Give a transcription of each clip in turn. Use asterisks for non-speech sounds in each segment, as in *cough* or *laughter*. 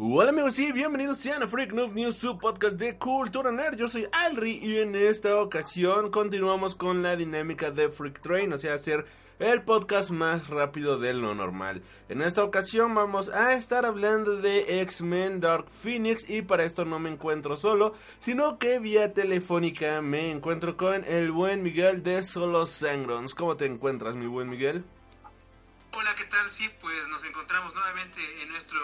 Hola amigos y bienvenidos sean a Freak Noob News, su podcast de Cultura Nerd. Yo soy Alri y en esta ocasión continuamos con la dinámica de Freak Train, o sea, hacer el podcast más rápido de lo normal. En esta ocasión vamos a estar hablando de X-Men Dark Phoenix y para esto no me encuentro solo, sino que vía telefónica me encuentro con el buen Miguel de Solo Sangrons. ¿Cómo te encuentras, mi buen Miguel? Hola, ¿qué tal? Sí, pues nos encontramos nuevamente en nuestro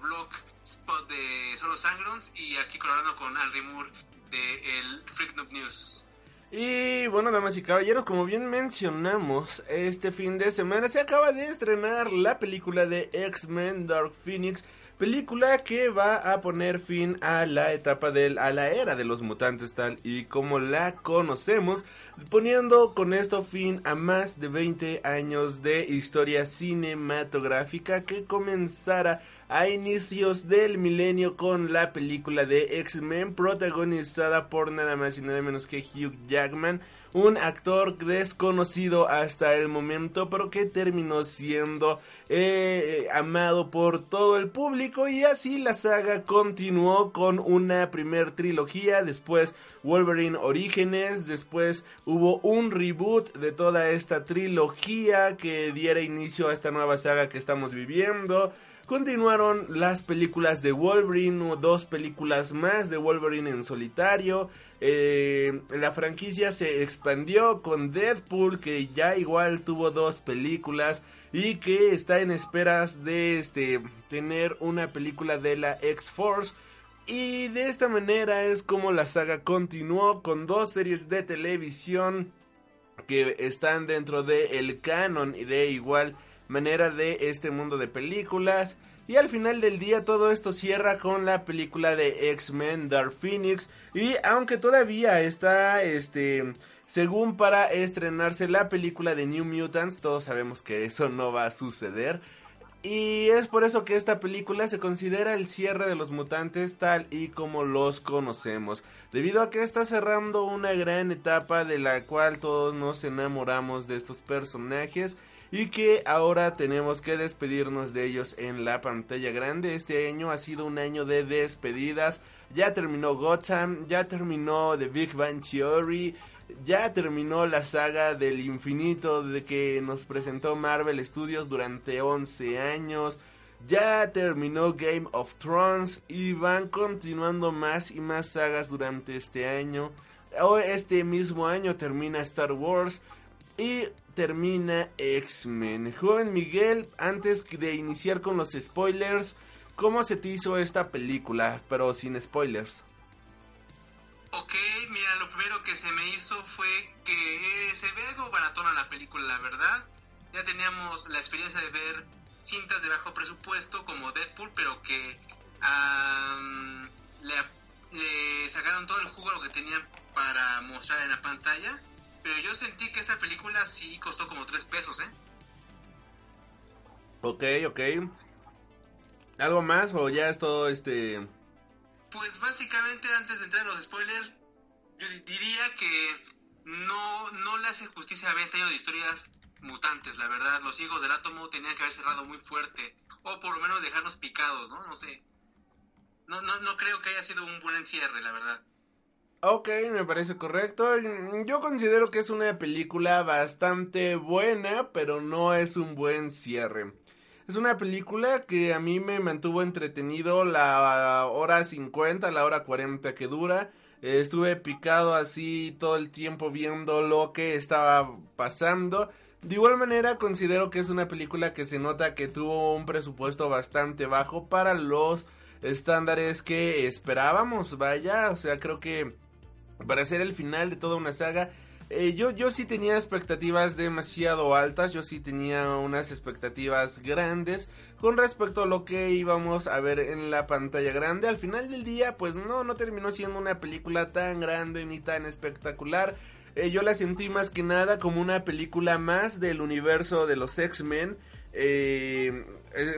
blog spot de Solo Sangrons y aquí colaborando con Alri Moore de el Freak Noob News. Y bueno, damas y caballeros, como bien mencionamos, este fin de semana se acaba de estrenar la película de X-Men Dark Phoenix, película que va a poner fin a la etapa del a la era de los mutantes tal y como la conocemos, poniendo con esto fin a más de 20 años de historia cinematográfica que comenzara a inicios del milenio con la película de X-Men protagonizada por nada más y nada menos que Hugh Jackman, un actor desconocido hasta el momento pero que terminó siendo eh, amado por todo el público y así la saga continuó con una primer trilogía, después Wolverine Orígenes, después hubo un reboot de toda esta trilogía que diera inicio a esta nueva saga que estamos viviendo. Continuaron las películas de Wolverine, dos películas más de Wolverine en solitario. Eh, la franquicia se expandió con Deadpool, que ya igual tuvo dos películas y que está en esperas de este, tener una película de la X-Force. Y de esta manera es como la saga continuó con dos series de televisión que están dentro del el canon y de igual manera de este mundo de películas. Y al final del día todo esto cierra con la película de X-Men Dark Phoenix. Y aunque todavía está este según para estrenarse la película de New Mutants, todos sabemos que eso no va a suceder. Y es por eso que esta película se considera el cierre de los mutantes tal y como los conocemos. Debido a que está cerrando una gran etapa de la cual todos nos enamoramos de estos personajes y que ahora tenemos que despedirnos de ellos en la pantalla grande. Este año ha sido un año de despedidas. Ya terminó Gotham, ya terminó The Big Bang Theory, ya terminó la saga del infinito de que nos presentó Marvel Studios durante 11 años. Ya terminó Game of Thrones y van continuando más y más sagas durante este año. Este mismo año termina Star Wars y termina X-Men. Joven Miguel, antes de iniciar con los spoilers, ¿cómo se te hizo esta película? Pero sin spoilers. Ok, mira, lo primero que se me hizo fue que eh, se ve algo baratona la película, la verdad. Ya teníamos la experiencia de ver cintas de bajo presupuesto como Deadpool, pero que le, le sacaron todo el jugo lo que tenían para mostrar en la pantalla pero yo sentí que esta película sí costó como 3 pesos, ¿eh? Ok, ok. ¿Algo más o ya es todo este...? Pues básicamente antes de entrar en los spoilers, yo diría que no, no le hace justicia a 20 años de historias mutantes, la verdad. Los hijos del átomo tenían que haber cerrado muy fuerte, o por lo menos dejarnos picados, ¿no? No sé. No, no, no creo que haya sido un buen encierre, la verdad. Ok, me parece correcto. Yo considero que es una película bastante buena, pero no es un buen cierre. Es una película que a mí me mantuvo entretenido la hora 50, la hora 40 que dura. Estuve picado así todo el tiempo viendo lo que estaba pasando. De igual manera considero que es una película que se nota que tuvo un presupuesto bastante bajo para los estándares que esperábamos. Vaya, o sea, creo que para ser el final de toda una saga Eh, yo, yo sí tenía expectativas demasiado altas, yo sí tenía unas expectativas grandes con respecto a lo que íbamos a ver en la pantalla grande. Al final del día, pues no, no terminó siendo una película tan grande ni tan espectacular. Eh, yo la sentí más que nada como una película más del universo de los X-Men. Eh,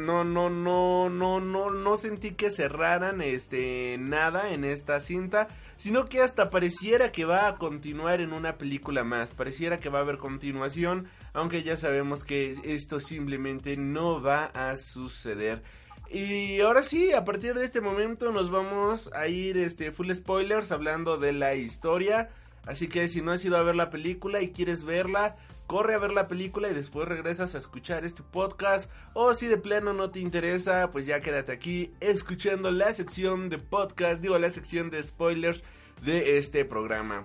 no, no, no, no, no, no sentí que cerraran este nada en esta cinta, sino que hasta pareciera que va a continuar en una película más, pareciera que va a haber continuación, aunque ya sabemos que esto simplemente no va a suceder. Y ahora sí, a partir de este momento nos vamos a ir este full spoilers hablando de la historia. Así que si no has ido a ver la película y quieres verla, corre a ver la película y después regresas a escuchar este podcast. O si de plano no te interesa, pues ya quédate aquí escuchando la sección de podcast, digo la sección de spoilers de este programa.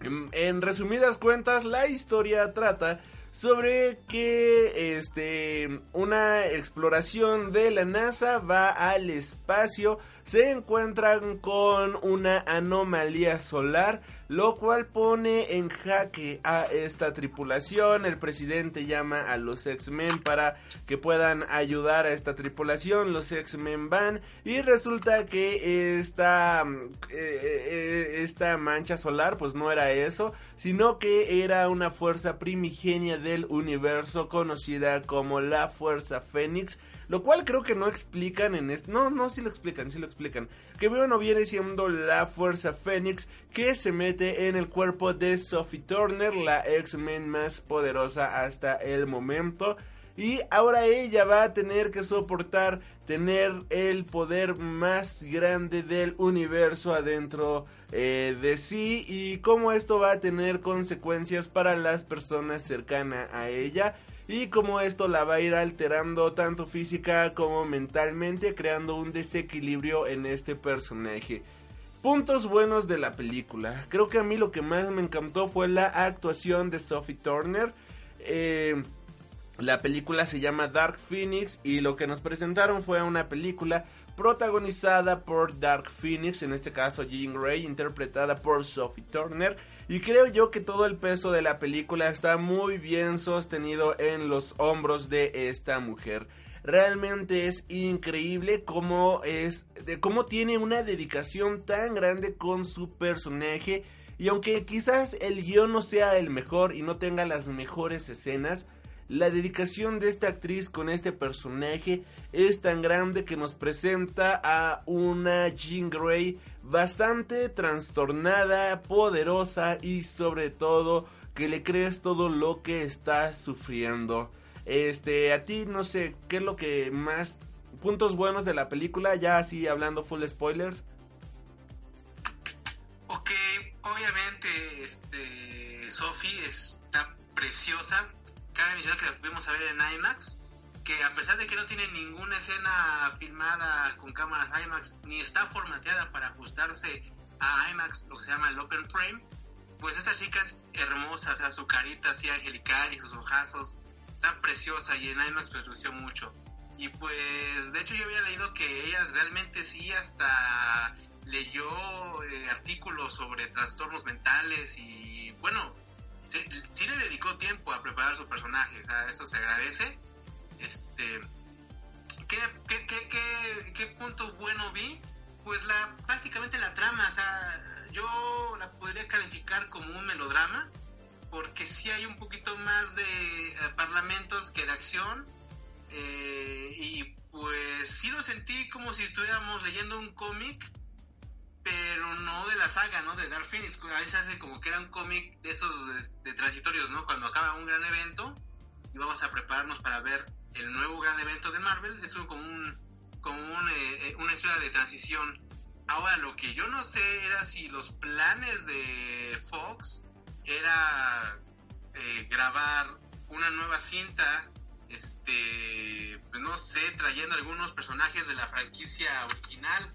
En, en resumidas cuentas, la historia trata sobre que este una exploración de la NASA va al espacio se encuentran con una anomalía solar lo cual pone en jaque a esta tripulación. El presidente llama a los X-Men para que puedan ayudar a esta tripulación. Los X-Men van y resulta que esta, eh, eh, esta mancha solar pues no era eso, sino que era una fuerza primigenia del universo conocida como la Fuerza Fénix lo cual creo que no explican en este... No, no, sí lo explican, sí lo explican. Que bueno, viene siendo la Fuerza Fénix que se mete en el cuerpo de Sophie Turner, la X-Men más poderosa hasta el momento. Y ahora ella va a tener que soportar tener el poder más grande del universo adentro eh, de sí y cómo esto va a tener consecuencias para las personas cercanas a ella y como esto la va a ir alterando tanto física como mentalmente, creando un desequilibrio en este personaje. Puntos buenos de la película. Creo que a mí lo que más me encantó fue la actuación de Sophie Turner. Eh, la película se llama Dark Phoenix y lo que nos presentaron fue una película protagonizada por Dark Phoenix, en este caso Jean Grey, interpretada por Sophie Turner. Y creo yo que todo el peso de la película está muy bien sostenido en los hombros de esta mujer. Realmente es increíble cómo es, cómo tiene una dedicación tan grande con su personaje. Y aunque quizás el guion no sea el mejor y no tenga las mejores escenas, la dedicación de esta actriz con este personaje es tan grande que nos presenta a una Jean Grey bastante trastornada, poderosa y sobre todo que le crees todo lo que está sufriendo. Este, a ti no sé, ¿qué es lo que más puntos buenos de la película? Ya así hablando full spoilers. Ok, obviamente, este, Sophie está preciosa cabe mencionar que la pudimos ver en IMAX, que a pesar de que no tiene ninguna escena filmada con cámaras IMAX, ni está formateada para ajustarse a IMAX, lo que se llama el Open Frame, pues esta chica es hermosa, o sea, su carita así angelical y sus ojazos, tan preciosa y en IMAX pues lució mucho. Y pues, de hecho yo había leído que ella realmente sí hasta leyó eh, artículos sobre trastornos mentales y bueno, sí, le dedicó tiempo a preparar su personaje, o sea, eso se agradece. Este, ¿qué, qué, qué, qué, punto bueno vi? Pues la prácticamente la trama, o sea, yo la podría calificar como un melodrama, porque sí hay un poquito más de eh, parlamentos que de acción, eh, y pues sí lo sentí como si estuviéramos leyendo un cómic pero no de la saga, ¿no? De Dark Phoenix. A veces hace como que era un cómic de esos de, transitorios, ¿no? Cuando acaba un gran evento y vamos a prepararnos para ver el nuevo gran evento de Marvel, es como un como un, eh, eh, una historia de transición. Ahora lo que yo no sé era si los planes de Fox era eh, grabar una nueva cinta, este, pues no sé, trayendo algunos personajes de la franquicia original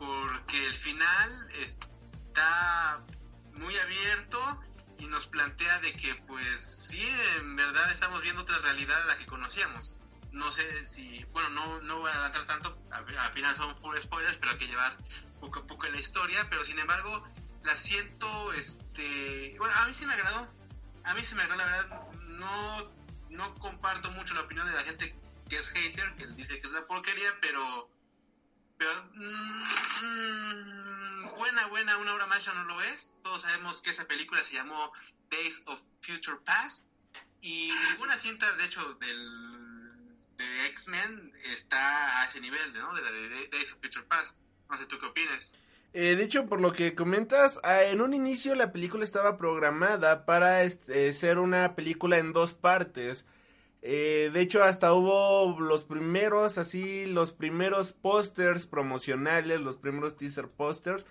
porque el final está muy abierto y nos plantea de que pues sí, en verdad estamos viendo otra realidad de la que conocíamos. No sé si, bueno, no, no voy a adelantar tanto, al final son full spoilers, pero hay que llevar poco a poco la historia, pero sin embargo, la siento, este, bueno, a mí sí me agradó, a mí sí me agradó, la verdad, no, no comparto mucho la opinión de la gente que es hater, que dice que es una porquería, pero, pero, mm, buena, buena, una obra maestra no lo es, todos sabemos que esa película se llamó Days of Future Past, y ninguna cinta, de hecho, del, de X-Men está a ese nivel, ¿no? De la de Days of Future Past. No sé, ¿tú qué opinas? Eh, de hecho, por lo que comentas, ah, en un inicio la película estaba programada para este, ser una película en dos partes. Eh, de hecho, hasta hubo los primeros, así, los primeros pósters promocionales, los primeros teaser pósters,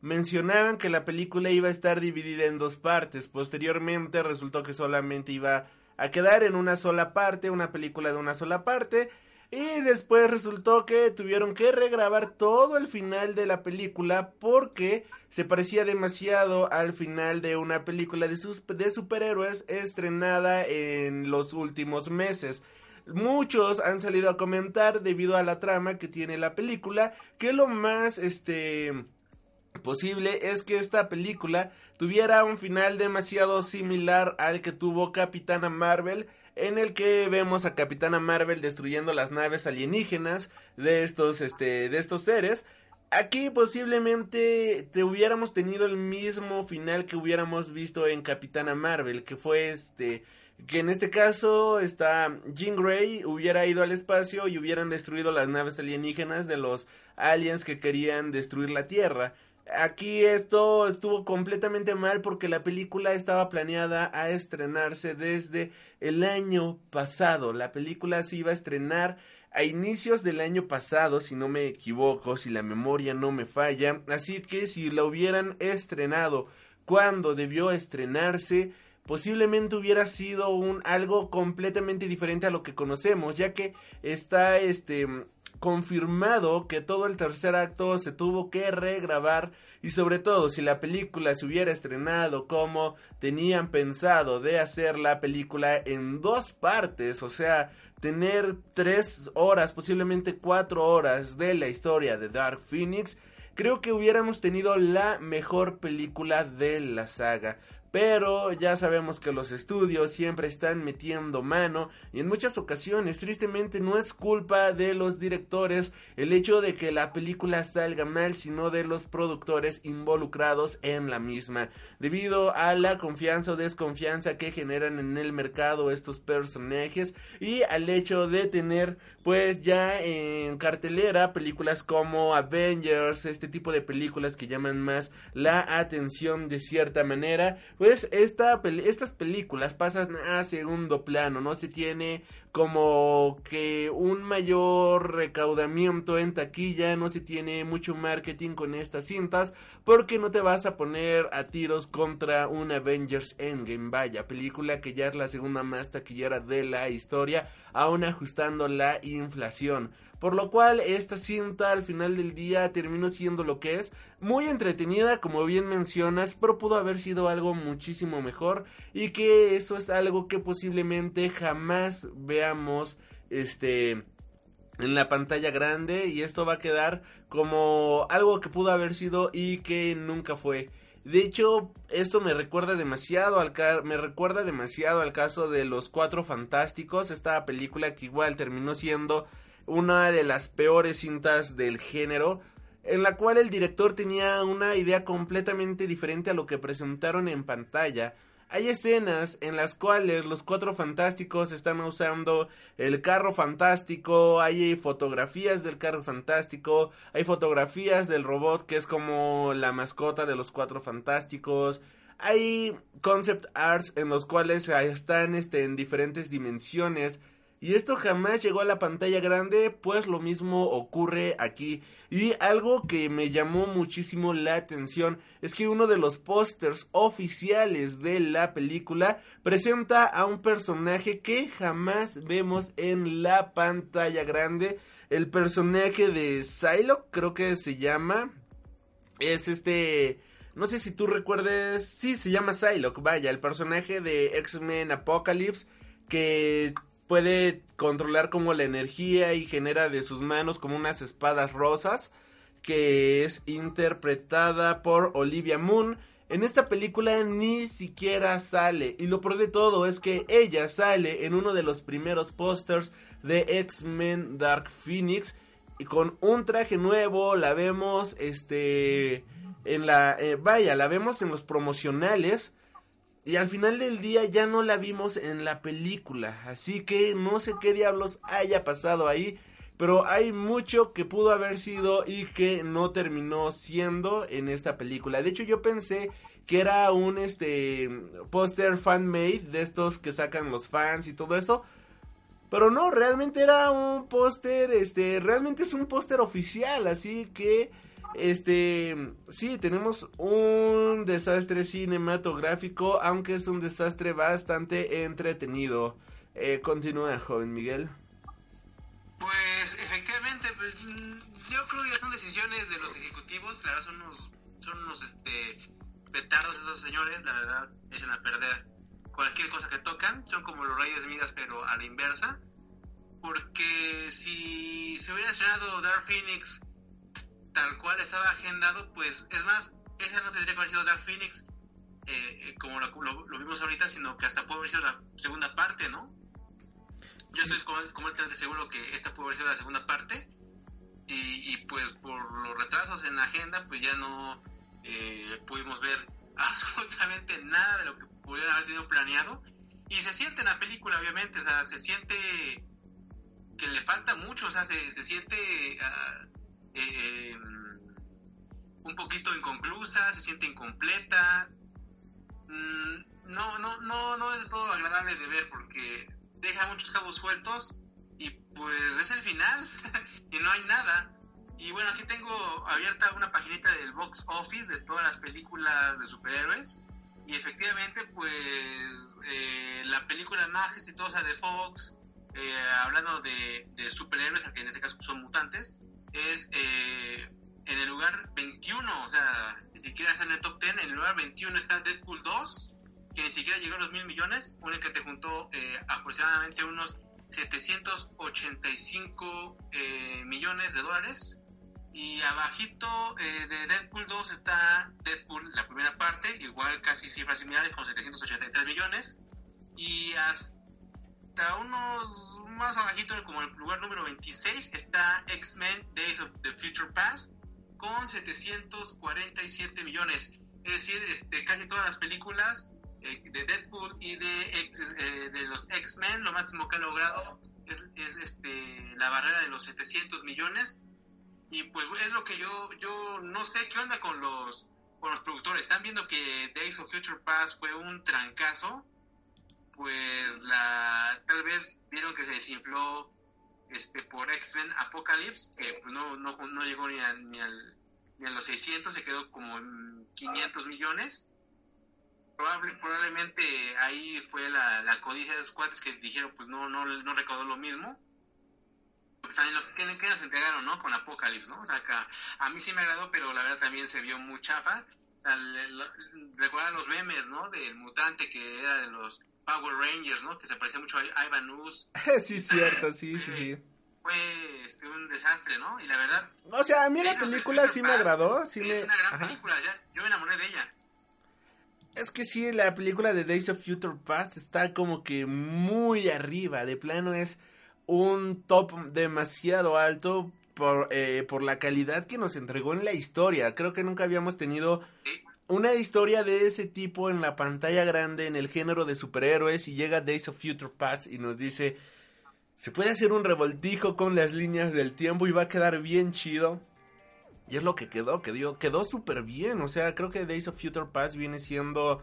mencionaban que la película iba a estar dividida en dos partes. Posteriormente resultó que solamente iba a quedar en una sola parte, una película de una sola parte. Y después resultó que tuvieron que regrabar todo el final de la película porque se parecía demasiado al final de una película de, sus, de superhéroes estrenada en los últimos meses. Muchos han salido a comentar debido a la trama que tiene la película que lo más este posible es que esta película tuviera un final demasiado similar al que tuvo Capitana Marvel en el que vemos a Capitana Marvel destruyendo las naves alienígenas de estos este de estos seres. Aquí posiblemente te hubiéramos tenido el mismo final que hubiéramos visto en Capitana Marvel que fue este que en este caso está Jean Grey hubiera ido al espacio y hubieran destruido las naves alienígenas de los aliens que querían destruir la Tierra Aquí esto estuvo completamente mal porque la película estaba planeada a estrenarse desde el año pasado. La película se iba a estrenar a inicios del año pasado, si no me equivoco, si la memoria no me falla. Así que si la hubieran estrenado cuando debió estrenarse, posiblemente hubiera sido un algo completamente diferente a lo que conocemos, ya que está este confirmado que todo el tercer acto se tuvo que regrabar y sobre todo si la película se hubiera estrenado como tenían pensado de hacer la película en dos partes, o sea, tener tres horas, posiblemente cuatro horas de la historia de Dark Phoenix, creo que hubiéramos tenido la mejor película de la saga pero ya sabemos que los estudios siempre están metiendo mano y en muchas ocasiones tristemente no es culpa de los directores el hecho de que la película salga mal sino de los productores involucrados en la misma. Debido a la confianza o desconfianza que generan en el mercado estos personajes y al hecho de tener pues ya en cartelera películas como Avengers este tipo de películas que llaman más la atención de cierta manera pues esta, estas películas pasan a segundo plano, no se tiene como que un mayor recaudamiento en taquilla, no se tiene mucho marketing con estas cintas, porque no te vas a poner a tiros contra un Avengers Endgame, vaya, película que ya es la segunda más taquillera de la historia, aún ajustando la inflación. Por lo cual esta cinta al final del día terminó siendo lo que es, muy entretenida como bien mencionas, pero pudo haber sido algo muchísimo mejor. Y que eso es algo que posiblemente jamás veamos este en la pantalla grande. Y esto va a quedar como algo que pudo haber sido y que nunca fue. De hecho, esto me recuerda demasiado al me recuerda demasiado al caso de Los Cuatro Fantásticos, esta película que igual terminó siendo una de las peores cintas del género, en la cual el director tenía una idea completamente diferente a lo que presentaron en pantalla. Hay escenas en las cuales los cuatro fantásticos están usando el carro fantástico, hay fotografías del carro fantástico, hay fotografías del robot que es como la mascota de los cuatro fantásticos, hay concept arts en los cuales están este, en diferentes dimensiones y esto jamás llegó a la pantalla grande, pues lo mismo ocurre aquí. Y algo que me llamó muchísimo la atención es que uno de los pósters oficiales de la película presenta a un personaje que jamás vemos en la pantalla grande. El personaje de Psylocke, creo que se llama. Es este... No sé si tú recuerdes... Sí, se llama Psylocke, vaya, el personaje de X-Men Apocalypse que puede controlar como la energía y genera de sus manos como unas espadas rosas que es interpretada por Olivia Moon. En esta película ni siquiera sale. Y lo peor de todo es que ella sale en uno de los primeros pósters de X-Men Dark Phoenix. Y con un traje nuevo la vemos, este, en la, eh, vaya, la vemos en los promocionales. Y al final del día ya no la vimos en la película. Así que no sé qué diablos haya pasado ahí. Pero hay mucho que pudo haber sido y que no terminó siendo en esta película. De hecho, yo pensé que era un este póster fan made de estos que sacan los fans y todo eso. Pero no, realmente era un póster, este, realmente es un póster oficial, así que este, sí, tenemos un desastre cinematográfico, aunque es un desastre bastante entretenido. Eh, continúa, joven Miguel. Pues efectivamente, pues, yo creo que son decisiones de los ejecutivos, la verdad son unos, son unos este, petardos esos señores, la verdad, echan a perder cualquier cosa que tocan, son como los Reyes Midas pero a la inversa, porque si se hubiera estrenado Dark Phoenix tal cual estaba agendado, pues es más, esa no tendría que haber sido Dark Phoenix eh, eh, como lo, lo, vimos ahorita, sino que hasta puede haber sido la segunda parte, ¿no? Yo estoy completamente seguro que esta puede haber sido la segunda parte. Y, y, pues por los retrasos en la agenda, pues ya no eh, pudimos ver *laughs* absolutamente nada de lo que pudieran haber tenido planeado. Y se siente en la película, obviamente, o sea, se siente que le falta mucho, o sea, se, se siente uh, eh, un poquito inconclusa, se siente incompleta. Mm, no, no, no, no es todo agradable de ver porque deja muchos cabos sueltos y pues es el final *laughs* y no hay nada. Y bueno, aquí tengo abierta una paginita del box office de todas las películas de superhéroes. Y efectivamente, pues eh, la película más exitosa de Fox, eh, hablando de, de, superhéroes, que en este caso son mutantes, es eh, en el lugar 21, o sea, ni siquiera está en el top 10, en el lugar 21 está Deadpool 2, que ni siquiera llegó a los mil millones, una que te juntó eh, aproximadamente unos 785 eh, millones de dólares. Y abajito eh, de Deadpool 2 está Deadpool, la primera parte, igual casi cifras similares con 783 millones. Y hasta unos más abajito, como el lugar número 26, está X-Men Days of the Future Past con 747 millones. Es decir, este, casi todas las películas eh, de Deadpool y de, eh, de los X-Men, lo máximo que ha logrado es, es, este, la barrera de los 700 millones. Y pues es lo que yo, yo no sé qué onda con los, con los productores. Están viendo que Days of Future Past fue un trancazo. Pues la, tal vez vieron que se desinfló este, por X-Men Apocalypse, que pues, no, no, no llegó ni a, ni, al, ni a los 600, se quedó como en 500 millones. Probable, probablemente ahí fue la, la codicia de esos cuates que dijeron pues no no no recaudó lo mismo. Pues lo que, nos entregaron no con Apocalypse no o sea que a, mí sí me agradó pero la verdad también se vio muy chafa. O recuerdan los memes no del mutante que era de los Power Rangers no que se parecía mucho a Ivan Ooze *laughs* sí cierto sí sí sí fue este, un desastre, ¿no? Y la verdad... O sea, a mí la película sí me agradó. Sí es me... una gran película, ya, yo me enamoré de ella. Es que sí, la película de Days of Future Past está como que muy arriba. De plano es un top demasiado alto por, eh, por la calidad que nos entregó en la historia. Creo que nunca habíamos tenido una historia de ese tipo en la pantalla grande, en el género de superhéroes. Y llega Days of Future Past y nos dice, se puede hacer un revoltijo con las líneas del tiempo y va a quedar bien chido. Y es lo que quedó, quedó, quedó súper bien. O sea, creo que Days of Future Past viene siendo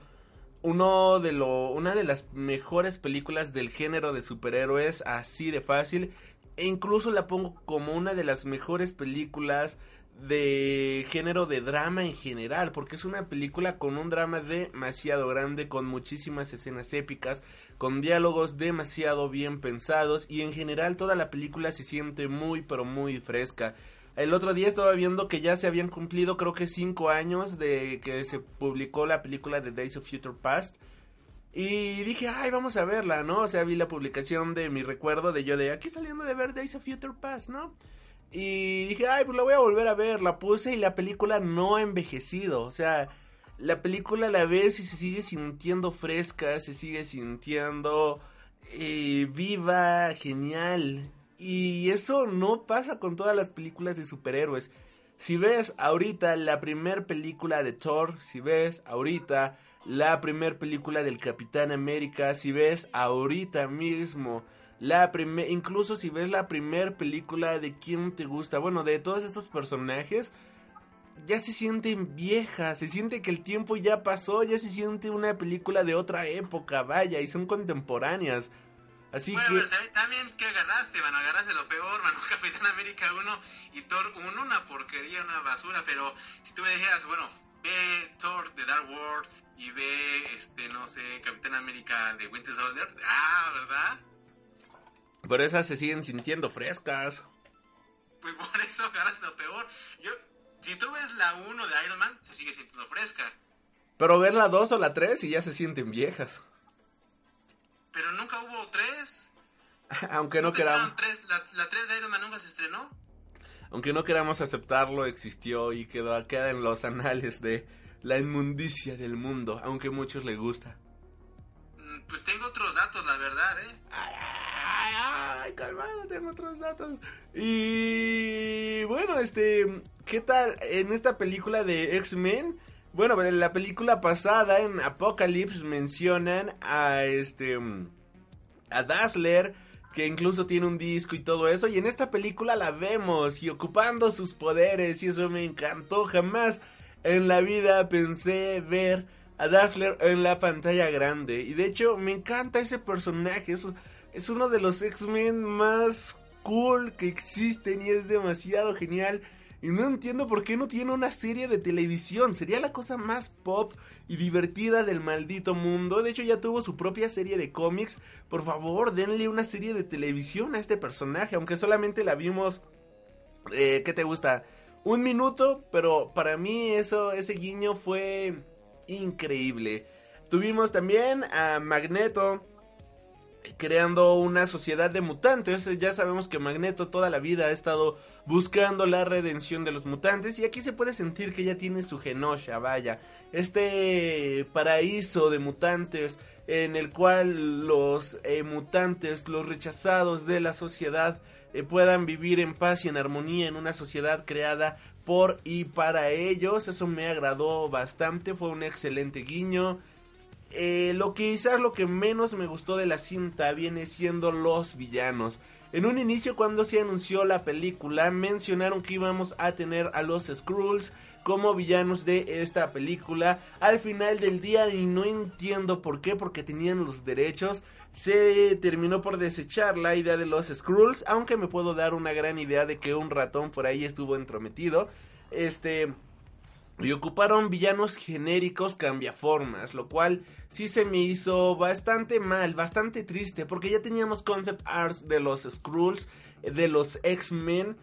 uno de lo, una de las mejores películas del género de superhéroes, así de fácil. E incluso la pongo como una de las mejores películas de género de drama en general, porque es una película con un drama demasiado grande, con muchísimas escenas épicas, con diálogos demasiado bien pensados y en general toda la película se siente muy pero muy fresca. El otro día estaba viendo que ya se habían cumplido creo que cinco años de que se publicó la película de Days of Future Past. Y dije, ay, vamos a verla, ¿no? O sea, vi la publicación de mi recuerdo de yo de aquí saliendo de ver Days of Future Past, ¿no? Y dije, ay, pues la voy a volver a ver. La puse y la película no ha envejecido. O sea, la película la ves y se sigue sintiendo fresca, se sigue sintiendo eh, viva, genial. Y eso no pasa con todas las películas de superhéroes. Si ves ahorita la primer película de Thor, si ves ahorita la primer película del Capitán América, si ves ahorita mismo la primer, incluso si ves la primer película de quién te gusta, bueno, de todos estos personajes, ya se sienten viejas, se siente que el tiempo ya pasó, ya se siente una película de otra época, vaya, y son contemporáneas. Así bueno, que... Pero también, ¿qué agarraste, mano? Agarraste lo peor, mano. *laughs* Capitán América 1 y Thor 1, una porquería, una basura. Pero si tú me dijeras, bueno, ve Thor de Dark World y ve, este, no sé, Capitán América de Winter Soldier. Ah, ¿verdad? Por esas se siguen sintiendo frescas. Pues por eso agarraste lo peor. Yo, si tú ves la 1 de Iron Man, se sigue sintiendo fresca. Pero ver la 2 o la 3 y ya se sienten viejas. Pero nunca hubo 3. *laughs* Aunque no queramos... La, la 3 de Iron Man nunca se estrenó. Aunque no queramos aceptarlo, existió y quedó, queda en los anales de la inmundicia del mundo, aunque a muchos les gusta. Pues tengo otros datos, la verdad, ¿eh? Ay, ay, ay, calmado, tengo otros datos. Y bueno, este, ¿qué tal en esta película de X-Men? Bueno, en la película pasada, en Apocalypse, mencionan a este, a Dazzler, que incluso tiene un disco y todo eso. Y en esta película la vemos y ocupando sus poderes, y eso me encantó. Jamás en la vida pensé ver a en la pantalla grande. Y de hecho, me encanta ese personaje. Es, es uno de los X-Men más cool que existen y es demasiado genial. Y no entiendo por qué no tiene una serie de televisión. Sería la cosa más pop y divertida del maldito mundo. De hecho, ya tuvo su propia serie de cómics. Por favor, denle una serie de televisión a este personaje. Aunque solamente la vimos. Eh, ¿Qué te gusta? Un minuto, pero para mí eso, ese guiño fue increíble. Tuvimos también a Magneto creando una sociedad de mutantes. Ya sabemos que Magneto toda la vida ha estado buscando la redención de los mutantes y aquí se puede sentir que ya tiene su genosha, vaya, este paraíso de mutantes en el cual los eh, mutantes, los rechazados de la sociedad eh, puedan vivir en paz y en armonía en una sociedad creada por y para ellos. Eso me agradó bastante, fue un excelente guiño. Eh, lo que quizás lo que menos me gustó de la cinta viene siendo los villanos. En un inicio cuando se anunció la película mencionaron que íbamos a tener a los Skrulls como villanos de esta película. Al final del día y no entiendo por qué, porque tenían los derechos. Se terminó por desechar la idea de los Skrulls, aunque me puedo dar una gran idea de que un ratón por ahí estuvo entrometido. Este y ocuparon villanos genéricos cambiaformas, lo cual sí se me hizo bastante mal, bastante triste, porque ya teníamos concept arts de los Skrulls, de los X-Men,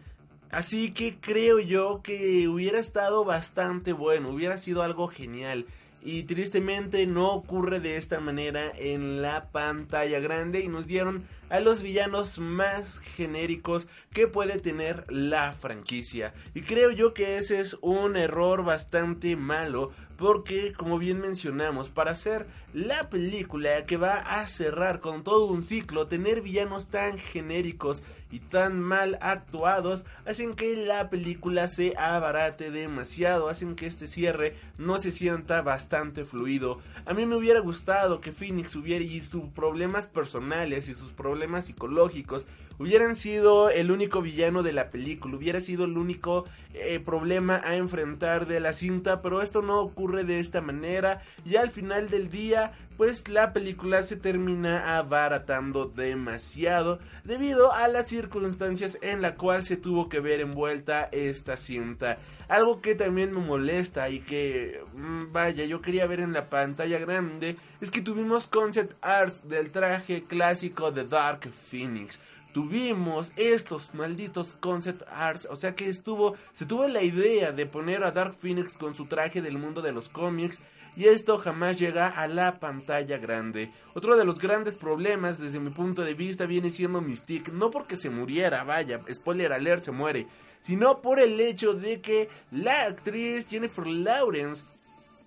así que creo yo que hubiera estado bastante bueno, hubiera sido algo genial. Y tristemente no ocurre de esta manera en la pantalla grande y nos dieron a los villanos más genéricos que puede tener la franquicia. Y creo yo que ese es un error bastante malo porque como bien mencionamos, para hacer la película que va a cerrar con todo un ciclo, tener villanos tan genéricos y tan mal actuados, hacen que la película se abarate demasiado, hacen que este cierre no se sienta bastante fluido. A mí me hubiera gustado que Phoenix hubiera y sus problemas personales y sus problemas psicológicos hubieran sido el único villano de la película, hubiera sido el único eh, problema a enfrentar de la cinta, pero esto no ocurre de esta manera y al final del día pues la película se termina abaratando demasiado debido a las circunstancias en la cual se tuvo que ver envuelta esta cinta. Algo que también me molesta y que mm, vaya yo quería ver en la pantalla grande es que tuvimos concept arts del traje clásico de Dark Phoenix tuvimos estos malditos concept arts, o sea que estuvo, se tuvo la idea de poner a Dark Phoenix con su traje del mundo de los cómics y esto jamás llega a la pantalla grande. Otro de los grandes problemas desde mi punto de vista viene siendo Mystique, no porque se muriera, vaya, spoiler alert, se muere, sino por el hecho de que la actriz Jennifer Lawrence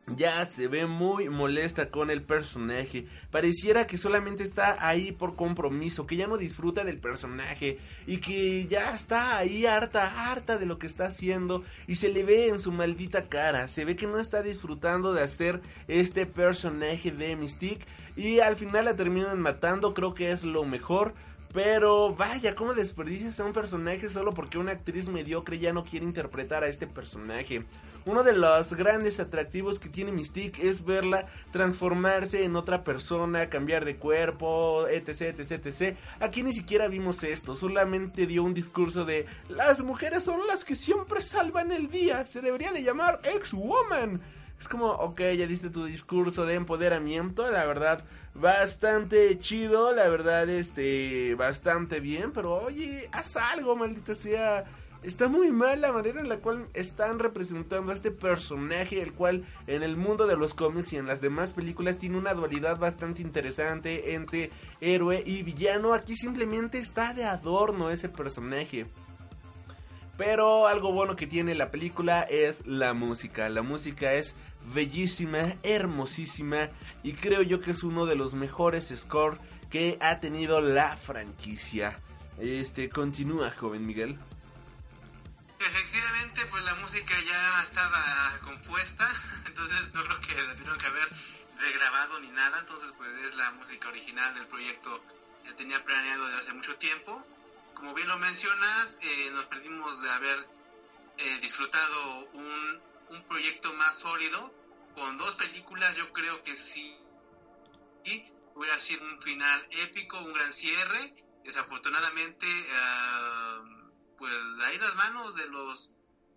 ya se ve muy molesta con el personaje. Pareciera que solamente está ahí por compromiso, que ya no disfruta del personaje y que ya está ahí harta, harta de lo que está haciendo y se le ve en su maldita cara. Se ve que no está disfrutando de hacer este personaje de Mystique y al final la terminan matando, creo que es lo mejor. Pero vaya, ¿cómo desperdicias a un personaje solo porque una actriz mediocre ya no quiere interpretar a este personaje? Uno de los grandes atractivos que tiene Mystique es verla transformarse en otra persona, cambiar de cuerpo, etc, etc, etc. Aquí ni siquiera vimos esto, solamente dio un discurso de las mujeres son las que siempre salvan el día, se debería de llamar ex-woman. Es como, ok, ya diste tu discurso de empoderamiento, la verdad, bastante chido, la verdad, este, bastante bien, pero oye, haz algo, maldita sea. Está muy mal la manera en la cual están representando a este personaje, el cual en el mundo de los cómics y en las demás películas tiene una dualidad bastante interesante entre héroe y villano. Aquí simplemente está de adorno ese personaje. Pero algo bueno que tiene la película es la música. La música es bellísima, hermosísima y creo yo que es uno de los mejores score que ha tenido la franquicia. Este, continúa, joven Miguel. Efectivamente, pues la música ya estaba compuesta, *laughs* entonces no creo que la tuvieron que haber regrabado ni nada, entonces pues es la música original del proyecto que se tenía planeado desde hace mucho tiempo como bien lo mencionas, eh, nos perdimos de haber eh, disfrutado un, un, proyecto más sólido. Con dos películas yo creo que sí y hubiera sido un final épico, un gran cierre. Desafortunadamente, uh, pues ahí las manos de los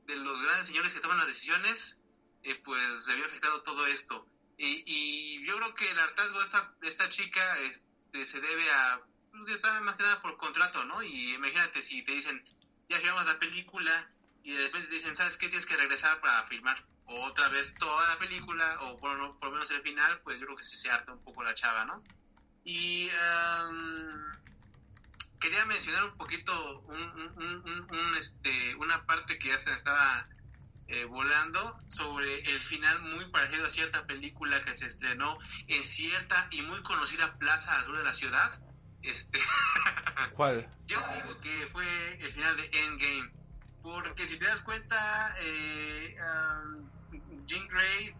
de los grandes señores que toman las decisiones, eh, pues se había afectado todo esto. Y, y, yo creo que el hartazgo de esta, de esta chica este, se debe a que está más que nada por contrato, ¿no? Y imagínate si te dicen, ya firmamos la película y de repente te dicen, ¿sabes qué? Tienes que regresar para filmar otra vez toda la película o por, por lo menos el final, pues yo creo que sí se harta un poco la chava, ¿no? Y um, quería mencionar un poquito un, un, un, este, una parte que ya se estaba eh, volando sobre el final muy parecido a cierta película que se estrenó en cierta y muy conocida plaza sur de la ciudad este. *laughs* ¿Cuál? Yo digo que fue el final de Endgame. Porque si te das cuenta, eh, Jean Grey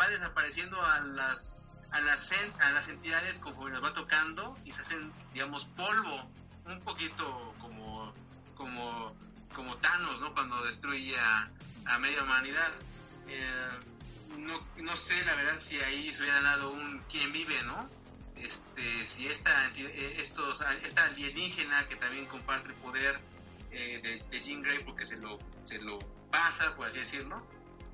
va desapareciendo a las a las, a las entidades conforme nos va tocando y se hacen, digamos, polvo. Un poquito como, como, como Thanos, ¿no? Cuando destruye a, media humanidad. Eh, no, no sé, la verdad, si ahí se hubiera dado un quien vive, ¿no? este, si esta, eh, estos, esta alienígena que también comparte poder eh, de, Jean Grey porque se lo, se lo pasa, por así decirlo,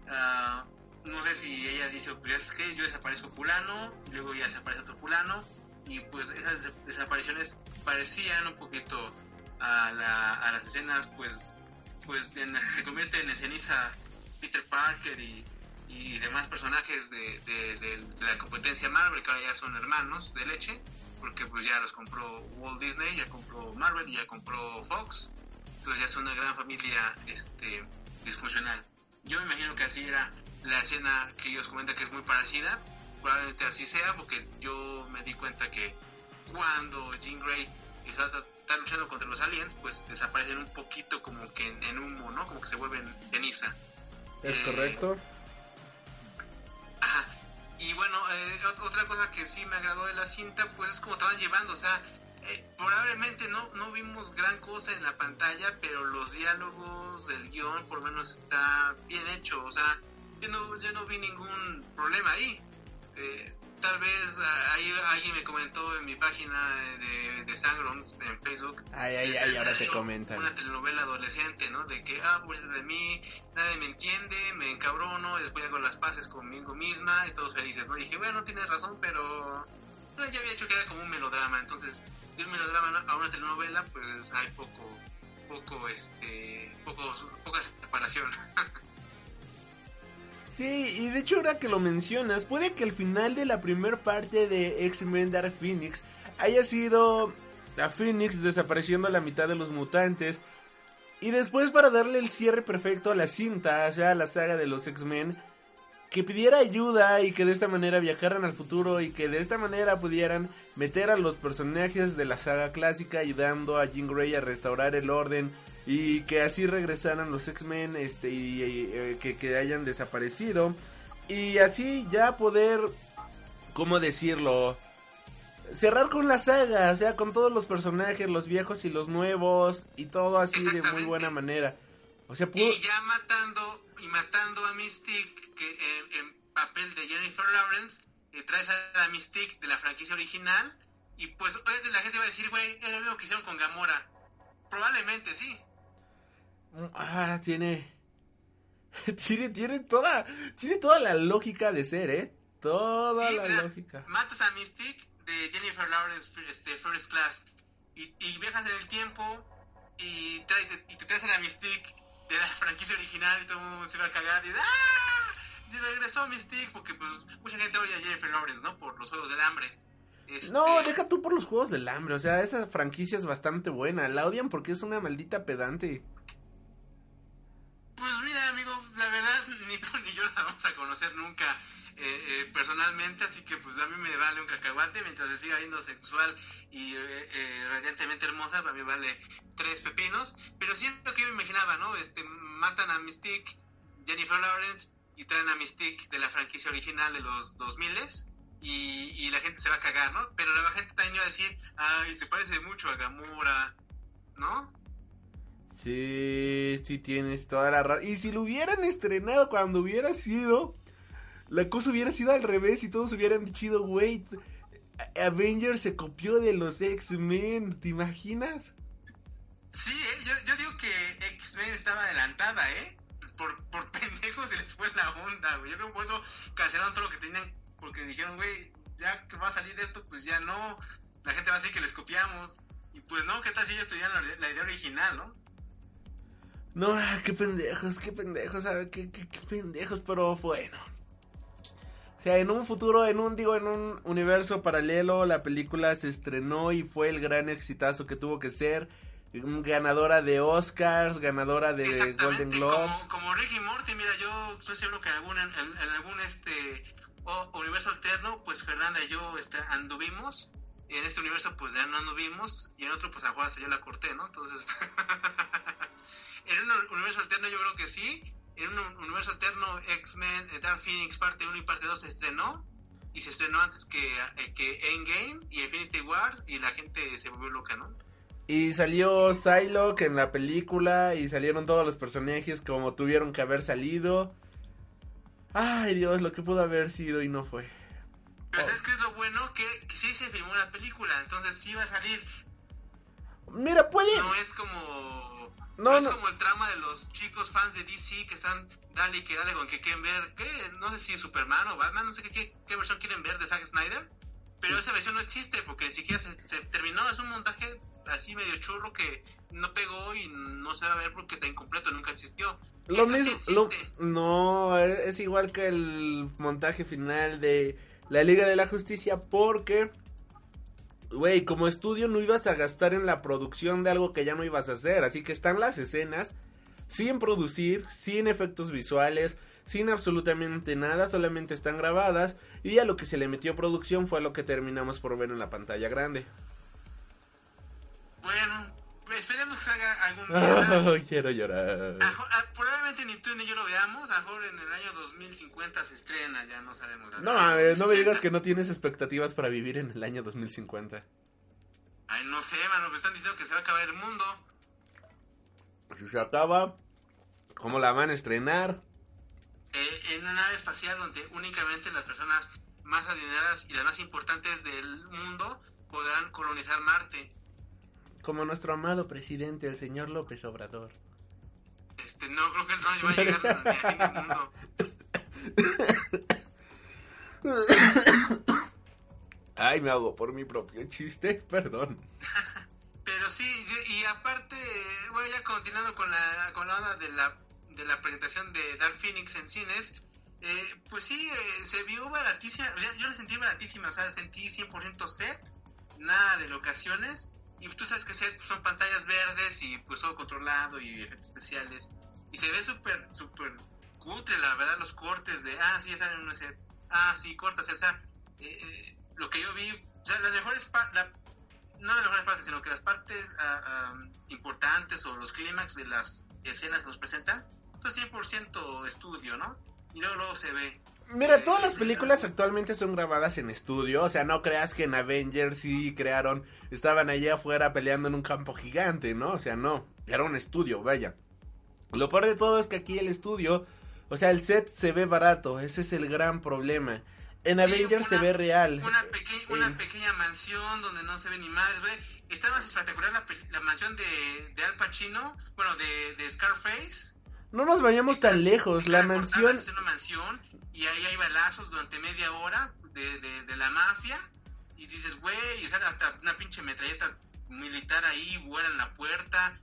ah, no sé si ella dice, pues es que yo desaparezco fulano, luego ya desaparece otro fulano, y pues esas desapariciones parecían un poquito a, la, a las escenas, pues, pues en las que se convierten en ceniza Peter Parker y y demás personajes de, de, la competencia Marvel, que ahora ya son hermanos de leche, porque pues ya los compró Walt Disney, ya compró Marvel ya compró Fox, entonces ya son una gran familia este, disfuncional. Yo me imagino que así era la escena que ellos comentan que es muy parecida, probablemente así sea, porque yo me di cuenta que cuando Jean Grey está, está luchando contra los aliens, pues desaparecen un poquito como que en, humo, ¿no? Como que se vuelven ceniza. Es correcto. Y bueno, eh, otra cosa que sí me agradó de la cinta, pues es como estaban llevando, o sea, eh, probablemente no, no vimos gran cosa en la pantalla, pero los diálogos, el guion, por lo menos está bien hecho, o sea, yo no, yo no vi ningún problema ahí. Eh, tal vez ah, ahí alguien me comentó en mi página de, de Sangrons en Facebook. Ay, ay, ay, ahora te comentan. Una telenovela adolescente, ¿no? De que, ah, pues de mí, nadie me entiende, me encabrono, y después hago las paces conmigo misma y todos felices, ¿no? Y dije, bueno, tienes razón, pero ya había hecho que era como un melodrama, entonces de un melodrama a una telenovela, pues hay poco, poco, este, poco, poca separación. *laughs* Sí, y de hecho ahora que lo mencionas, puede que el final de la primera parte de X-Men Dark Phoenix haya sido a Phoenix desapareciendo a la mitad de los mutantes. Y después para darle el cierre perfecto a la cinta, o sea, a la saga de los X-Men, que pidiera ayuda y que de esta manera viajaran al futuro y que de esta manera pudieran meter a los personajes de la saga clásica ayudando a Jean Grey a restaurar el orden y que así regresaran los X-Men este y, y, eh, que, que hayan desaparecido y así ya poder cómo decirlo cerrar con la saga, o sea, con todos los personajes, los viejos y los nuevos y todo así de muy buena manera. O sea, pudo... Y ya matando y matando a Mystique que en, en papel de Jennifer Lawrence eh, traes a la Mystique de la franquicia original y pues obviamente la gente va a decir, güey, es lo mismo que hicieron con Gamora. Probablemente sí. Ah, tiene *laughs* tiene tiene toda tiene toda la lógica de ser, ¿eh? Toda Sí, la lógica. Matas a Mystique de Jennifer Lawrence este, First Class y, y viajas en el tiempo y, trae- y te traes a la Mystique de la franquicia original y todo el mundo se va a cagar y ¡ah! Regresó Mystique porque pues mucha gente odia a Jennifer Lawrence, ¿no? Por los Juegos del Hambre. Este, No, deja tú por los juegos del hambre, o sea, esa franquicia es bastante buena. La odian porque es una maldita pedante. Pues mira, amigo, la verdad, *laughs* ni tú ni yo la vamos a conocer nunca eh, eh, personalmente, así que pues a mí me vale un cacahuate mientras se siga viendo sexual y eh, eh, radiantemente hermosa, a mí vale tres pepinos. Pero lo que yo me imaginaba, ¿no? Este, matan a Mystique, Jennifer Lawrence, y traen a Mystique de la franquicia original de los 2000 y, y la gente se va a cagar, ¿no? Pero la gente también va a decir, ay, se parece mucho a Gamora, ¿no? Sí, sí tienes toda la razón. Y si lo hubieran estrenado cuando hubiera sido, la cosa hubiera sido al revés y todos hubieran dicho, güey, Avengers se copió de los X-Men, ¿te imaginas? Sí, ¿eh? yo, yo digo que X-Men estaba adelantada, ¿eh? Por, por *laughs* pendejos se les fue la onda, güey. Yo creo que por eso cancelaron todo lo que tenían, porque dijeron, güey, ya que va a salir esto, pues ya no. La gente va a decir que les copiamos. Y pues no, ¿qué tal si ellos la, la idea original, no? No, ah, qué pendejos, qué pendejos, ¿sabes? Qué, qué, qué pendejos, pero bueno. O sea, en un futuro, en un, digo, en un universo paralelo, la película se estrenó y fue el gran exitazo que tuvo que ser. Ganadora de Oscars, ganadora de Golden Globes. Como, como Ricky Morty, mira, yo estoy seguro que en algún, en, en algún este o- universo alterno, pues Fernanda y yo este, anduvimos. En este universo, pues ya no anduvimos. Y en otro, pues a Juan se yo la corté, ¿no? Entonces, *laughs* en un universo alterno, yo creo que sí. En un universo alterno, X-Men, Dark Phoenix parte 1 y parte 2 se estrenó. Y se estrenó antes que, eh, que Endgame y Infinity Wars. Y la gente se volvió loca, ¿no? Y salió Psylocke en la película y salieron todos los personajes como tuvieron que haber salido. Ay Dios, lo que pudo haber sido y no fue. Pero ¿sabes qué es lo bueno? Que, que sí se filmó la película, entonces sí va a salir. Mira, puede... No es como... No, No, es no. como el trama de los chicos fans de DC que están dale y que dale con que quieren ver, ¿qué? No sé si Superman o Batman, no sé qué, qué, qué versión quieren ver de Zack Snyder. Pero esa versión no existe porque ni siquiera se, se terminó, es un montaje así medio churro que no pegó y no se va a ver porque está incompleto, nunca existió. Lo sí mismo, lo- no, es es igual que el montaje final de la Liga de la Justicia porque, güey, como estudio no ibas a gastar en la producción de algo que ya no ibas a hacer, así que están las escenas sin producir, sin efectos visuales, sin absolutamente nada, solamente están grabadas y a lo que se le metió producción fue lo que terminamos por ver en la pantalla grande. Bueno, esperemos que se haga algún día. *laughs* Quiero llorar. A jo- a- probablemente ni tú ni yo lo veamos, a lo mejor en el año 2050 se estrena, ya no sabemos. No mames, no me digas que no tienes expectativas para vivir en el año 2050. Ay, no sé, mano, pues están diciendo que se va a acabar el mundo. Si se acaba, ¿cómo la van a estrenar? Eh, en una nave espacial donde únicamente las personas más adineradas y las más importantes del mundo podrán colonizar Marte. Como nuestro amado presidente, el señor López Obrador. Este, no creo que no va a llegar ni a fin del mundo. Ay, me hago por mi propio chiste, perdón. Pero sí, y aparte, bueno, ya continuando con la, con la onda de la, de la presentación de Dark Phoenix en cines, eh, pues sí, eh, se vio baratísima, o sea, yo la sentí baratísima, o sea, sentí 100% set, nada de locaciones, y tú sabes que son pantallas verdes y pues todo controlado y efectos especiales, y se ve súper, súper cutre, la verdad, los cortes de, ah, sí, están en un set, ah, sí, cortas, o sea, eh, eh, lo que yo vi, o sea, las mejores partes, no las mejores partes, sino que las partes ah, ah, importantes o los clímax de las escenas que nos presentan, es 100% estudio, ¿no? Y luego, luego se ve. Mira, todas las películas actualmente son grabadas en estudio, o sea, no creas que en Avengers sí crearon, estaban allá afuera peleando en un campo gigante, ¿no? O sea, no, era un estudio, vaya. Lo peor de todo es que aquí el estudio, o sea, el set se ve barato, ese es el gran problema. En Sí, Avengers se ve real. Una, peque- una pequeña mansión donde no se ve ni más, güey. Está más espectacular la, la mansión de, de Al Pacino, bueno, de, de Scarface. No nos vayamos tan lejos, la mansión... Es una mansión y ahí hay balazos durante media hora de, de, de la mafia. Y dices, güey, y sale hasta una pinche metralleta militar ahí, vuela en la puerta.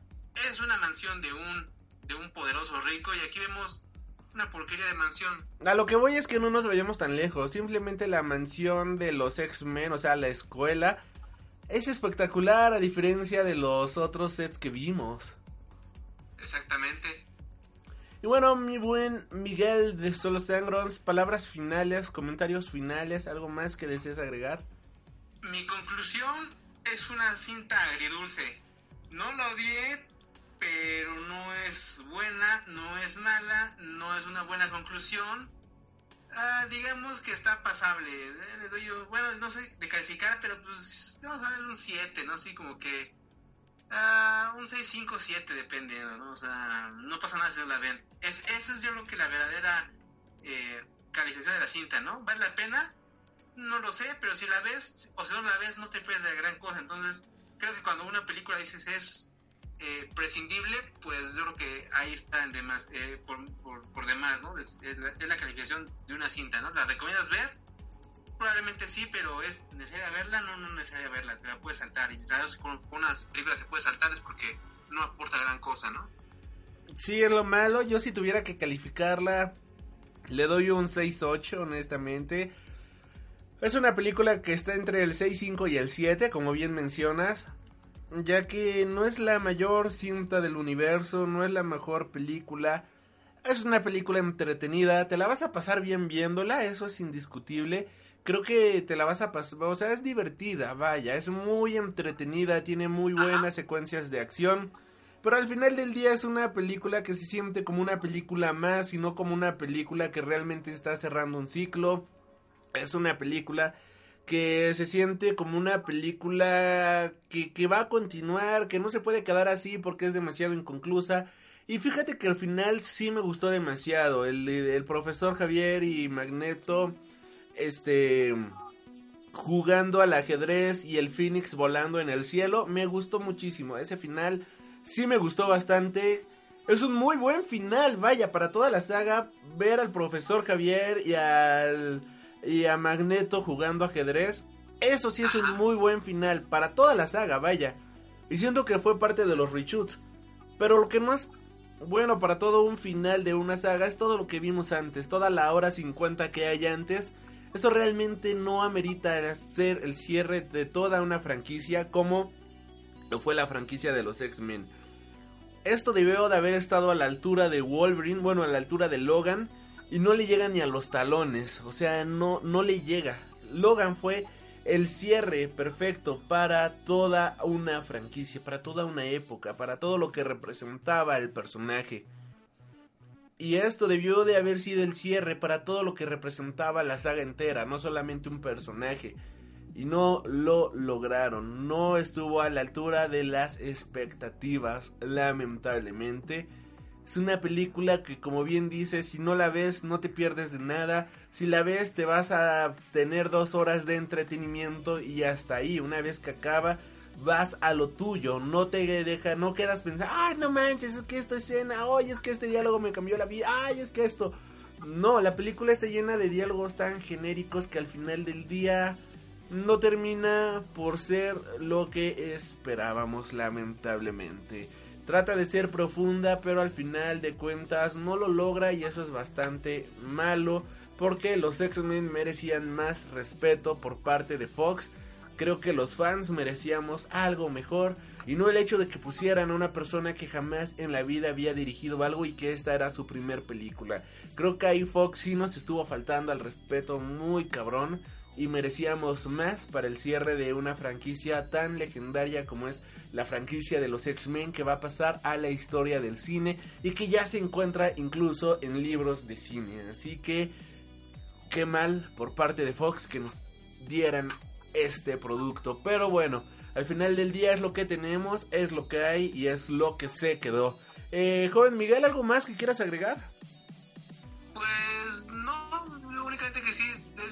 Es una mansión de un, de un poderoso rico y aquí vemos una porquería de mansión. A lo que voy es que no nos vayamos tan lejos. Simplemente la mansión de los X-Men, o sea, la escuela, es espectacular a diferencia de los otros sets que vimos. Exactamente. Y bueno, mi buen Miguel de Solo Sangrons, palabras finales, comentarios finales, algo más que desees agregar. Mi conclusión es una cinta agridulce. No la odié, pero no es buena, no es mala, no es una buena conclusión. Ah, digamos que está pasable. Eh, Le doy yo, bueno, no sé de calificar, pero pues vamos a darle un 7, ¿no? Así como que ah, un 6, 5, 7, dependiendo, ¿no? O sea, no pasa nada si no la ven. Es, esa es yo creo que la verdadera eh, calificación de la cinta, ¿no? ¿Vale la pena? No lo sé, pero si la ves, o si no la ves, no te pierdes de gran cosa. Entonces, creo que cuando una película dices es eh, prescindible, pues yo creo que ahí está en demás, eh, por, por, por demás, ¿no? Es, la, calificación de una cinta, ¿no? ¿La recomiendas ver? Probablemente sí, pero es necesaria verla, no, no es necesaria verla, te la puedes saltar. Y si sabes que con, con unas películas se puede saltar es porque no aporta gran cosa, ¿no? Sí, es lo malo. Yo si tuviera que calificarla, le doy un 6-8, honestamente. Es una película que está entre el 6-5 y el 7, como bien mencionas. Ya que no es la mayor cinta del universo, no es la mejor película. Es una película entretenida, te la vas a pasar bien viéndola, eso es indiscutible. Creo que te la vas a pasar, o sea, es divertida, vaya, es muy entretenida, tiene muy buenas secuencias de acción. Pero al final del día es una película que se siente como una película más y no como una película que realmente está cerrando un ciclo. Es una película que se siente como una película que, que va a continuar, que no se puede quedar así porque es demasiado inconclusa. Y fíjate que al final sí me gustó demasiado. El, el profesor Javier y Magneto, este, jugando al ajedrez y el Phoenix volando en el cielo, me gustó muchísimo. Ese final sí me gustó bastante. Es un muy buen final, vaya, para toda la saga, ver al profesor Javier y al y a Magneto jugando ajedrez. Eso sí es un muy buen final para toda la saga, vaya. Y siento que fue parte de los reshoots. Pero lo que no es bueno para todo un final de una saga es todo lo que vimos antes, toda la hora 50 que hay antes. Esto realmente no amerita ser el cierre de toda una franquicia como fue la franquicia de los X-Men. Esto debió de haber estado a la altura de Wolverine, bueno, a la altura de Logan, y no le llega ni a los talones, o sea, no, no le llega. Logan fue el cierre perfecto para toda una franquicia, para toda una época, para todo lo que representaba el personaje. Y esto debió de haber sido el cierre para todo lo que representaba la saga entera, no solamente un personaje. Y no lo lograron, no estuvo a la altura de las expectativas, lamentablemente. Es una película que como bien dice, si no la ves no te pierdes de nada. Si la ves te vas a tener dos horas de entretenimiento y hasta ahí. Una vez que acaba vas a lo tuyo. No te deja, no quedas pensando, ay no manches, es que esta escena, ay es que este diálogo me cambió la vida, ay es que esto. No, la película está llena de diálogos tan genéricos que al final del día no termina por ser lo que esperábamos lamentablemente. Trata de ser profunda, pero al final de cuentas no lo logra y eso es bastante malo porque los X-Men merecían más respeto por parte de Fox. Creo que los fans merecíamos algo mejor y no el hecho de que pusieran a una persona que jamás en la vida había dirigido algo y que esta era su primer película. Creo que ahí Fox sí nos estuvo faltando al respeto muy cabrón y merecíamos más para el cierre de una franquicia tan legendaria como es la franquicia de los X-Men que va a pasar a la historia del cine y que ya se encuentra incluso en libros de cine. Así que qué mal por parte de Fox que nos dieran este producto. Pero bueno, al final del día es lo que tenemos, es lo que hay y es lo que se quedó. Eh, joven Miguel, ¿algo más que quieras agregar? Pues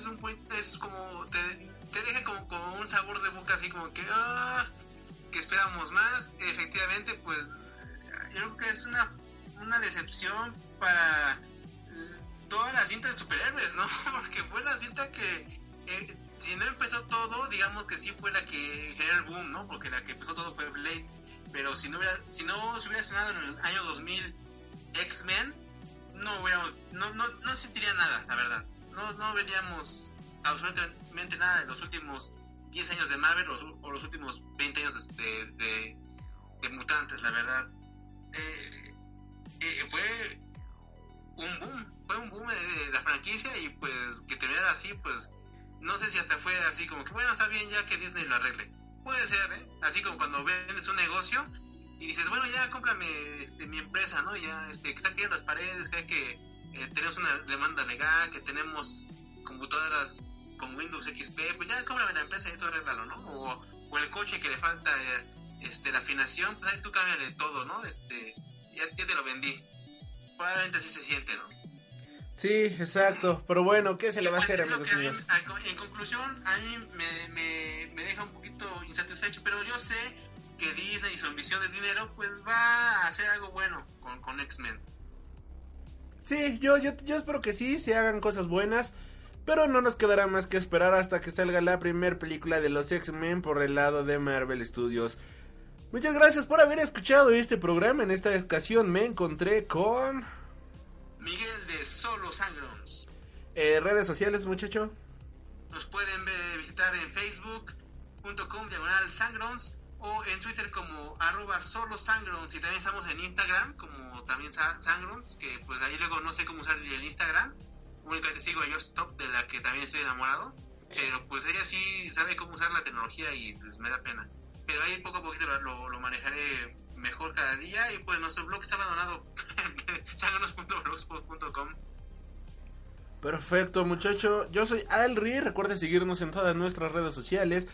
es un es como te, te deja como, como, un sabor de boca así como que ah, que esperamos más. Efectivamente, pues yo creo que es una una decepción para toda la cinta de superhéroes, ¿no? *laughs* Porque fue la cinta que eh, si no empezó todo, digamos que sí fue la que generó el boom, ¿no? Porque la que empezó todo fue Blade. Pero si no hubiera, si no se hubiera estrenado en el año 2000 X-Men, no hubiéramos, no, no, no existiría nada, la verdad. No, veríamos absolutamente nada de los últimos 10 años de Marvel o, los últimos 20 años de, mutantes, la verdad. Eh, eh, fue un boom, fue un boom de, la franquicia y pues que terminara así, pues no sé si hasta fue así como que bueno, está bien ya que Disney lo arregle. Puede ser, ¿eh? Así como cuando vendes un negocio y dices, bueno, ya cómprame este, mi empresa, ¿no? Ya este, que está aquí en las paredes, que, que eh, tenemos una demanda legal, que tenemos computadoras con Windows XP, pues ya cómprame la empresa y tú arreglalo, ¿no? O, o el coche que le falta eh, este, la afinación, pues ahí tú cámbiale todo, ¿no? Este, ya, ya te lo vendí. Probablemente así se siente, ¿no? Sí, exacto. Pero bueno, ¿qué se le va a hacer, amigos míos? En conclusión, a mí me, me, me, deja un poquito insatisfecho, pero yo sé que Disney y su ambición de dinero, pues va a hacer algo bueno con, con X-Men. Sí, yo, yo, yo espero que sí, se hagan cosas buenas. Pero no nos quedará más que esperar hasta que salga la primera película de los X-Men por el lado de Marvel Studios. Muchas gracias por haber escuchado este programa. En esta ocasión me encontré con... Miguel de Solo Sangrons. Eh, redes sociales, muchacho. Nos pueden visitar en facebook.com diagonal sangrons o en Twitter como arroba solo sangrons y también estamos en Instagram como también sangrons, que pues ahí luego no sé cómo usar el Instagram. Únicamente sigo a Just Stop, de la que también estoy enamorado. Pero pues ella sí sabe cómo usar la tecnología y pues me da pena. Pero ahí poco a poquito lo, manejaré mejor cada día y pues nuestro blog está abandonado *laughs* sangronos.blogspot.com Perfecto, muchacho. Yo soy Alri. Recuerda seguirnos en todas nuestras redes sociales.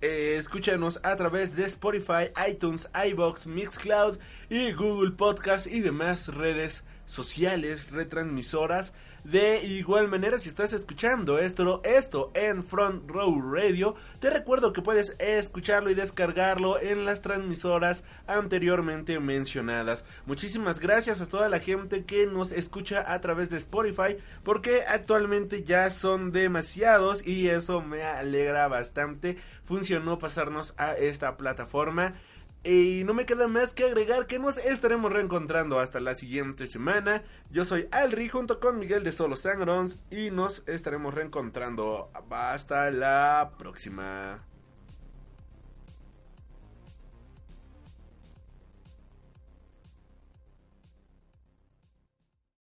Eh, escúchanos a través de Spotify, iTunes, iBox, Mixcloud y Google Podcast y demás redes sociales, retransmisoras. De igual manera, si estás escuchando esto, esto en Front Row Radio, te recuerdo que puedes escucharlo y descargarlo en las transmisoras anteriormente mencionadas. Muchísimas gracias a toda la gente que nos escucha a través de Spotify, porque actualmente ya son demasiados y eso me alegra bastante. Funcionó pasarnos a esta plataforma. Y no me queda más que agregar que nos estaremos reencontrando hasta la siguiente semana. Yo soy Alri junto con Miguel de Solo Sangrons y nos estaremos reencontrando. Hasta la próxima.